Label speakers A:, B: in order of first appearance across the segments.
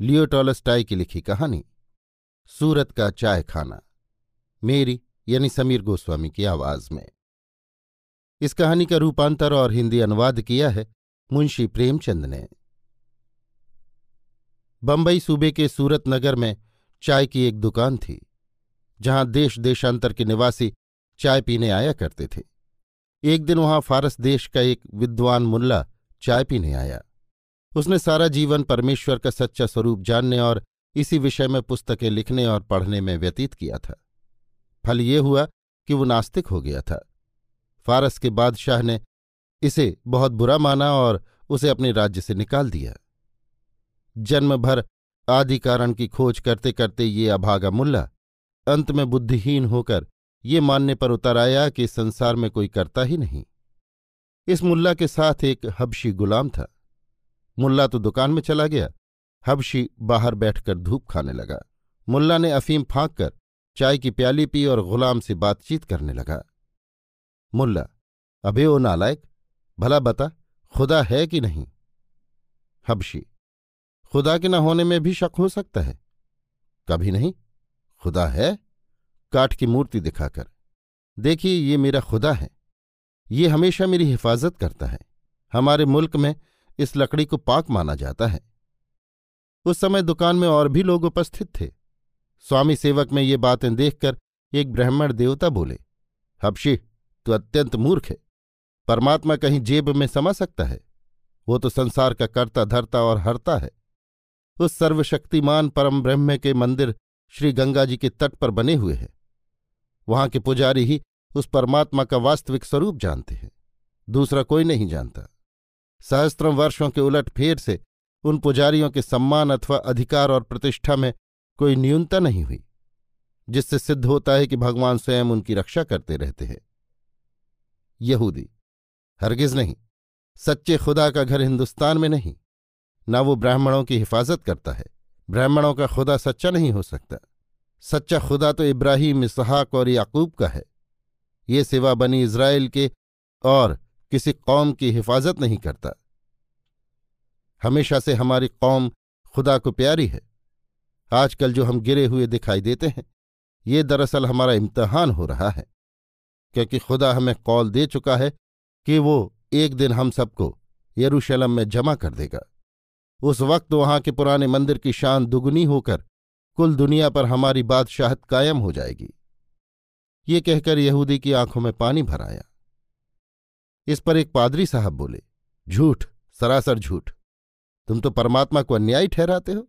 A: लियो Tolstoy की लिखी कहानी, सूरत का चाय खाना, मेरी यानी समीर गोस्वामी की आवाज़ में। इस कहानी का रूपांतर और हिंदी अनुवाद किया है मुंशी प्रेमचंद ने। बंबई सूबे के सूरत नगर में चाय की एक दुकान थी, जहाँ देश देशांतर के निवासी चाय पीने आया करते थे। एक दिन वहाँ फारस देश का एक विद्वान मुल्ला चाय पीने आया। उसने सारा जीवन परमेश्वर का सच्चा स्वरूप जानने और इसी विषय में पुस्तकें लिखने और पढ़ने में व्यतीत किया था। फल ये हुआ कि वो नास्तिक हो गया था। फारस के बादशाह ने इसे बहुत बुरा माना और उसे अपने राज्य से निकाल दिया। जन्म भर आदि कारण की खोज करते करते ये अभागा मुल्ला अंत में बुद्धिहीन होकर ये मानने पर उतर आया कि संसार में कोई करता ही नहीं। इस मुल्ला के साथ एक हबशी गुलाम था। मुल्ला तो दुकान में चला गया। हबशी बाहर बैठकर धूप खाने लगा। मुल्ला ने अफीम फाँक कर चाय की प्याली पी और गुलाम से बातचीत करने लगा। मुल्ला, अबे ओ नालायक, भला बता, खुदा है कि नहीं? हबशी, खुदा के न होने में भी शक हो सकता है? कभी नहीं। खुदा है? काठ की मूर्ति दिखाकर। देखिए, ये मेरा खुदा है। ये हमेशा मेरी हिफाजत करता है। हमारे मुल्क में इस लकड़ी को पाक माना जाता है। उस समय दुकान में और भी लोग उपस्थित थे। स्वामी सेवक में ये बातें देखकर एक ब्राह्मण देवता बोले, हबशी, तू अत्यंत मूर्ख है। परमात्मा कहीं जेब में समा सकता है। वो तो संसार का कर्ता, धरता और हरता है। उस सर्वशक्तिमान परम ब्रह्म के मंदिर श्री गंगा जी के तट पर बने हुए हैं। वहाँ के पुजारी ही उस परमात्मा का वास्तविक स्वरूप जानते हैं। दूसरा कोई नहीं जानता। सहस्त्रों वर्षों के उलट फेर से उन पुजारियों के सम्मान अथवा अधिकार और प्रतिष्ठा में कोई न्यूनता नहीं हुई, जिससे सिद्ध होता है कि भगवान स्वयं उनकी रक्षा करते रहते हैं। यहूदी, हरगिज नहीं, सच्चे खुदा का घर हिंदुस्तान में नहीं, ना वो ब्राह्मणों की हिफाजत करता है। ब्राह्मणों का खुदा सच्चा नहीं हो सकता। सच्चा खुदा तो इब्राहिम, इसहाक और याकूब का है। ये सिवा बनी इसराइल के और किसी कौम की हिफाजत नहीं करता। हमेशा से हमारी कौम खुदा को प्यारी है। आजकल जो हम गिरे हुए दिखाई देते हैं, ये दरअसल हमारा इम्तहान हो रहा है, क्योंकि खुदा हमें कौल दे चुका है कि वो एक दिन हम सबको यरूशलम में जमा कर देगा। उस वक्त वहाँ के पुराने मंदिर की शान दुगुनी होकर कुल दुनिया पर हमारी बादशाहत कायम हो जाएगी। ये कहकर यहूदी की आँखों में पानी भर आया। इस पर एक पादरी साहब बोले, झूठ, सरासर झूठ। तुम तो परमात्मा को अन्यायी ठहराते हो।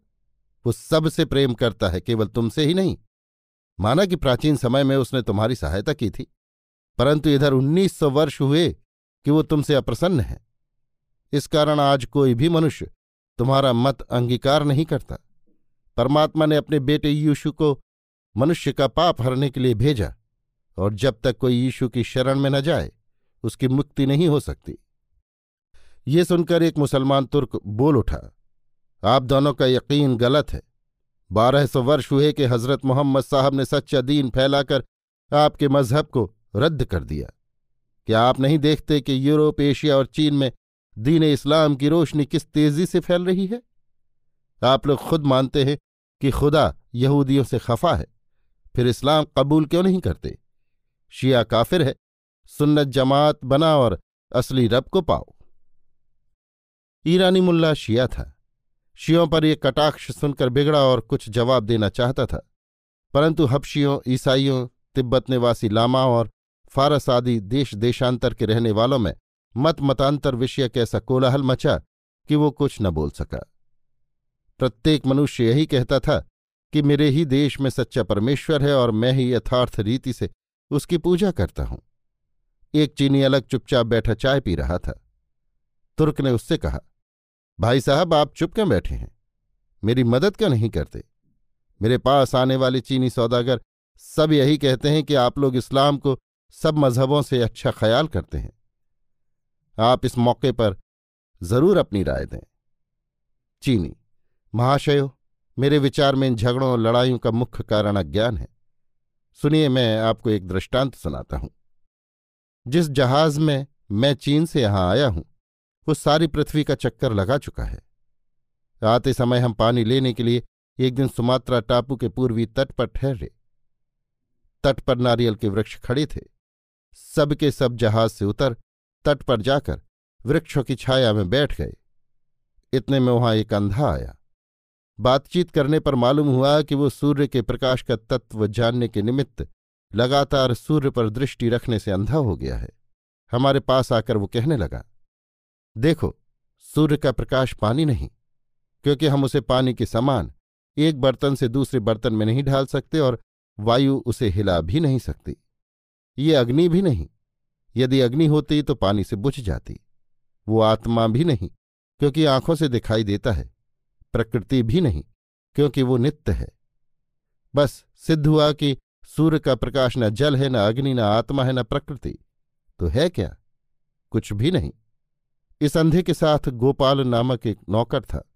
A: वो सबसे प्रेम करता है, केवल तुमसे ही नहीं। माना कि प्राचीन समय में उसने तुम्हारी सहायता की थी। परंतु इधर उन्नीस सौ वर्ष हुए कि वो तुमसे अप्रसन्न है। इस कारण आज कोई भी मनुष्य तुम्हारा मत अंगीकार नहीं करता। परमात्मा ने अपने बेटे यीशु को मनुष्य का पाप हरने के लिए भेजा, और जब तक कोई यीशु की शरण में न जाए उसकी मुक्ति नहीं हो सकती। ये सुनकर एक मुसलमान तुर्क बोल उठा, आप दोनों का यकीन गलत है। बारह सौ वर्ष हुए कि हज़रत मोहम्मद साहब ने सच्चा दीन फैलाकर आपके मज़हब को रद्द कर दिया। क्या आप नहीं देखते कि यूरोप, एशिया और चीन में दीन इस्लाम की रोशनी किस तेज़ी से फैल रही है? आप लोग खुद मानते हैं कि खुदा यहूदियों से खफा है, फिर इस्लाम कबूल क्यों नहीं करते? शिया काफिर है सुन्नत जमात बना और असली रब को पाओ। ईरानी मुल्ला शिया था। शियों पर यह कटाक्ष सुनकर बिगड़ा और कुछ जवाब देना चाहता था। परंतु हबशियों, ईसाइयों, तिब्बत निवासी लामा और फारस आदि देश देशांतर के रहने वालों में मत मतांतर विषय कैसा कोलाहल मचा कि वो कुछ न बोल सका। प्रत्येक मनुष्य यही कहता था कि मेरे ही देश में सच्चा परमेश्वर है और मैं ही यथार्थ रीति से उसकी पूजा करता हूँ। एक चीनी अलग चुपचाप बैठा चाय पी रहा था। तुर्क ने उससे कहा, भाई साहब, आप चुप क्यों बैठे हैं? मेरी मदद क्यों नहीं करते? मेरे पास आने वाले चीनी सौदागर सब यही कहते हैं कि आप लोग इस्लाम को सब मजहबों से अच्छा ख्याल करते हैं। आप इस मौके पर ज़रूर अपनी राय दें। चीनी, महाशयो, मेरे विचार में इन झगड़ों और लड़ाइयों का मुख्य कारण अज्ञान है। सुनिए, मैं आपको एक दृष्टांत सुनाता हूँ। जिस जहाज़ में मैं चीन से यहाँ आया हूँ, वो सारी पृथ्वी का चक्कर लगा चुका है। आते समय हम पानी लेने के लिए एक दिन सुमात्रा टापू के पूर्वी तट पर ठहरे। तट पर नारियल के वृक्ष खड़े थे। सबके सब जहाज़ से उतर तट पर जाकर वृक्षों की छाया में बैठ गए। इतने में वहाँ एक अंधा आया। बातचीत करने पर मालूम हुआ कि वो सूर्य के प्रकाश का तत्व जानने के निमित्त लगातार सूर्य पर दृष्टि रखने से अंधा हो गया है। हमारे पास आकर वो कहने लगा, देखो, सूर्य का प्रकाश पानी नहीं, क्योंकि हम उसे पानी के समान एक बर्तन से दूसरे बर्तन में नहीं ढाल सकते और वायु उसे हिला भी नहीं सकती। ये अग्नि भी नहीं, यदि अग्नि होती तो पानी से बुझ जाती। वो आत्मा भी नहीं, क्योंकि आँखों से दिखाई देता है। प्रकृति भी नहीं, क्योंकि वो नित्य है। बस सिद्ध हुआ कि सूर्य का प्रकाश न जल है, न अग्नि, न आत्मा है, न प्रकृति। तो है क्या? कुछ भी नहीं। इस अंधे के साथ गोपाल नामक एक नौकर था।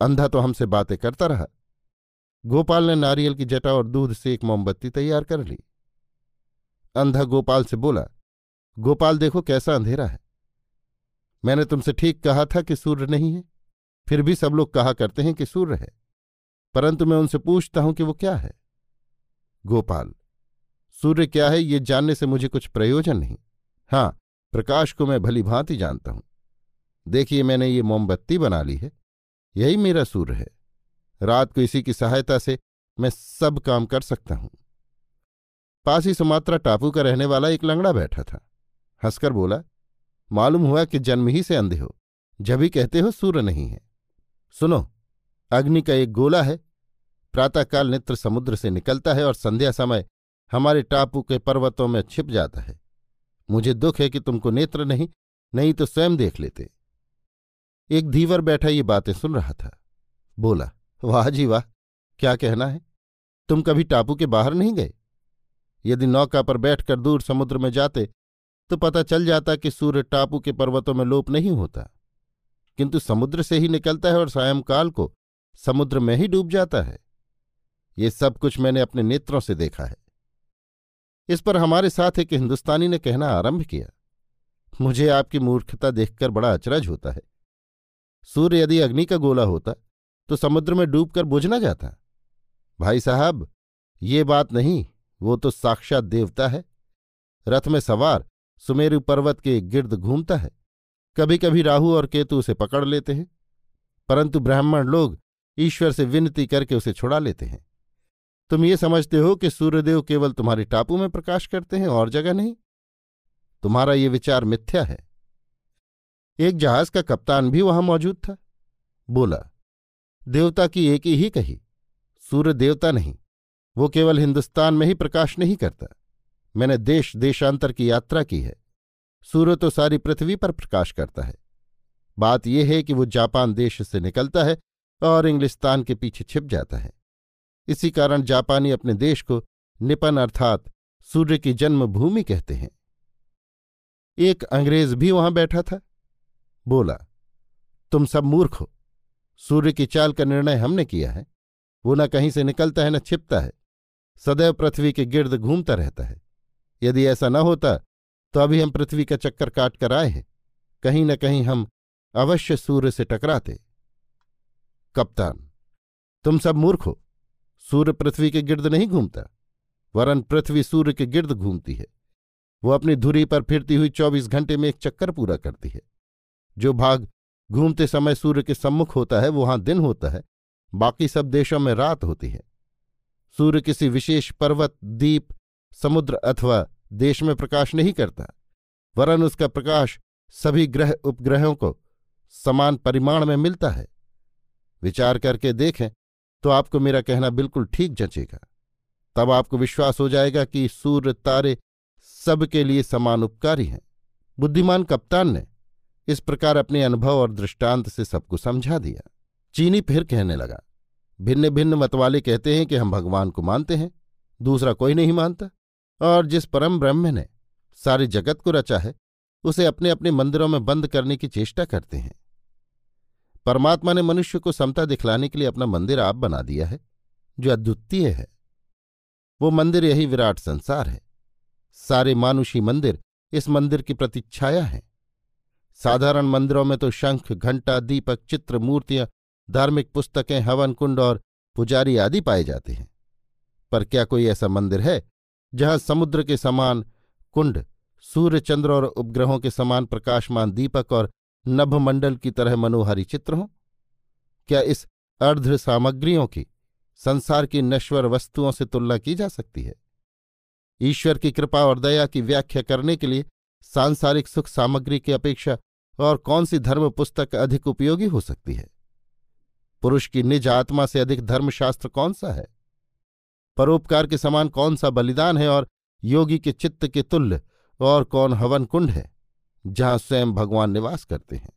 A: अंधा तो हमसे बातें करता रहा। गोपाल ने नारियल की जटा और दूध से एक मोमबत्ती तैयार कर ली। अंधा गोपाल से बोला, गोपाल, देखो कैसा अंधेरा है। मैंने तुमसे ठीक कहा था कि सूर्य नहीं है। फिर भी सब लोग कहा करते हैं कि सूर्य है। परंतु मैं उनसे पूछता हूँ कि वो क्या है? गोपाल, सूर्य क्या है, ये जानने से मुझे कुछ प्रयोजन नहीं। हाँ प्रकाश को मैं भली भांति जानता हूँ। देखिए, मैंने ये मोमबत्ती बना ली है। यही मेरा सूर्य है। रात को इसी की सहायता से मैं सब काम कर सकता हूँ। पास ही सुमात्रा टापू का रहने वाला एक लंगड़ा बैठा था। हंसकर बोला, मालूम हुआ कि जन्म ही से अंधे हो। जब ही कहते हो सूर्य नहीं है। सुनो, अग्नि का एक गोला है प्रातःकाल नित्र समुद्र से निकलता है और संध्या समय हमारे टापू के पर्वतों में छिप जाता है। मुझे दुख है कि तुमको नेत्र नहीं नहीं तो स्वयं देख लेते। एक धीवर बैठा ये बातें सुन रहा था। बोला, वाह जी वाह, क्या कहना है? तुम कभी टापू के बाहर नहीं गए? यदि नौका पर बैठकर दूर समुद्र में जाते तो पता चल जाता कि सूर्य टापू के पर्वतों में लोप नहीं होता। किंतु समुद्र से ही निकलता है और सायंकाल को समुद्र में ही डूब जाता है। ये सब कुछ मैंने अपने नेत्रों से देखा है। इस पर हमारे साथ एक हिंदुस्तानी ने कहना आरंभ किया। मुझे आपकी मूर्खता देखकर बड़ा अचरज होता है। सूर्य यदि अग्नि का गोला होता तो समुद्र में डूबकर बुझ न जाता। भाई साहब, ये बात नहीं, वो तो साक्षात देवता है। रथ में सवार सुमेरु पर्वत के गिर्द घूमता है। कभी कभी राहु और केतु उसे पकड़ लेते हैं, परंतु ब्राह्मण लोग ईश्वर से विनती करके उसे छुड़ा लेते हैं। तुम ये समझते हो कि सूर्यदेव केवल तुम्हारे टापू में प्रकाश करते हैं और जगह नहीं। तुम्हारा ये विचार मिथ्या है। एक जहाज़ का कप्तान भी वहाँ मौजूद था। बोला, देवता की एक ही कही सूर्य देवता नहीं, वो केवल हिंदुस्तान में ही प्रकाश नहीं करता। मैंने देश देशांतर की यात्रा की है। सूर्य तो सारी पृथ्वी पर प्रकाश करता है। बात यह है कि वो जापान देश से निकलता है और इंग्लिस्तान के पीछे छिप जाता है। इसी कारण जापानी अपने देश को निपन अर्थात सूर्य की जन्मभूमि कहते हैं। एक अंग्रेज़ भी वहाँ बैठा था। बोला, तुम सब मूर्ख हो। सूर्य की चाल का निर्णय हमने किया है। वो न कहीं से निकलता है, न छिपता है। सदैव पृथ्वी के गिर्द घूमता रहता है। यदि ऐसा न होता तो अभी हम पृथ्वी का चक्कर काट कर आए हैं। कहीं न कहीं हम अवश्य सूर्य से टकराते। कप्तान, तुम सब मूर्ख हो। सूर्य पृथ्वी के गिर्द नहीं घूमता, वरन पृथ्वी सूर्य के गिर्द घूमती है। वो अपनी धुरी पर फिरती हुई चौबीस घंटे में एक चक्कर पूरा करती है। जो भाग घूमते समय सूर्य के सम्मुख होता है वहाँ दिन होता है, बाकी सब देशों में रात होती है। सूर्य किसी विशेष पर्वत द्वीप समुद्र अथवा देश में प्रकाश नहीं करता, वरन उसका प्रकाश सभी ग्रह उपग्रहों को समान परिमाण में मिलता है। विचार करके देखें तो आपको मेरा कहना बिल्कुल ठीक जचेगा। तब आपको विश्वास हो जाएगा कि सूर्य तारे सबके लिए समान उपकारी हैं। बुद्धिमान कप्तान ने इस प्रकार अपने अनुभव और दृष्टांत से सबको समझा दिया। चीनी फिर कहने लगा भिन्न भिन्न मतवाले कहते हैं कि हम भगवान को मानते हैं, दूसरा कोई नहीं मानता, और जिस परम ब्रह्म ने सारे जगत को रचा है, उसे अपने अपने मंदिरों में बंद करने की चेष्टा करते हैं। परमात्मा ने मनुष्य को समता दिखलाने के लिए अपना मंदिर आप बना दिया है, जो अद्वितीय है। वो मंदिर यही विराट संसार है। सारे मानुषी मंदिर इस मंदिर की प्रतिच्छाया है। साधारण मंदिरों में तो शंख, घंटा, दीपक, चित्र, मूर्तियाँ, धार्मिक पुस्तकें, हवन कुंड और पुजारी आदि पाए जाते हैं। पर क्या कोई ऐसा मंदिर है, जहाँ समुद्र के समान कुंड, सूर्य चंद्र और उपग्रहों के समान प्रकाशमान दीपक और नभमंडल की तरह मनोहारी चित्र हों। क्या इस अर्ध सामग्रियों की, संसार की नश्वर वस्तुओं से तुलना की जा सकती है? ईश्वर की कृपा और दया की व्याख्या करने के लिए सांसारिक सुख सामग्री की अपेक्षा और कौन सी धर्म पुस्तक अधिक उपयोगी हो सकती है? पुरुष की निज आत्मा से अधिक धर्मशास्त्र कौन सा है? परोपकार के समान कौन सा बलिदान है और योगी के चित्त के तुल्य और कौन हवन कुंड है? जहाँ स्वयं भगवान निवास करते हैं।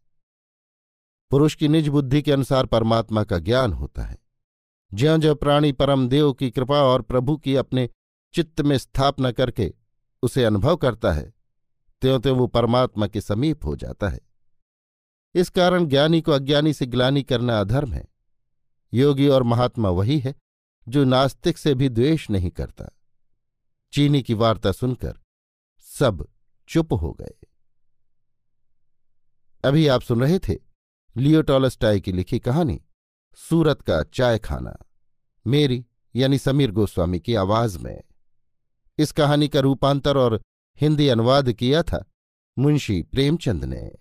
A: पुरुष की निज बुद्धि के अनुसार परमात्मा का ज्ञान होता है। ज्यो ज्यो प्राणी परम देव की कृपा और प्रभु की अपने चित्त में स्थापना करके उसे अनुभव करता है त्यों त्यों वो परमात्मा के समीप हो जाता है। इस कारण ज्ञानी को अज्ञानी से ग्लानी करना अधर्म है। योगी और महात्मा वही है जो नास्तिक से भी द्वेष नहीं करता। चीनी की वार्ता सुनकर सब चुप हो गए। अभी आप सुन रहे थे लियोटॉलस्टाई की लिखी कहानी, सूरत का चाय खाना मेरी, यानी समीर गोस्वामी की आवाज़ में। इस कहानी का रूपांतर और हिंदी अनुवाद किया था मुंशी प्रेमचंद ने।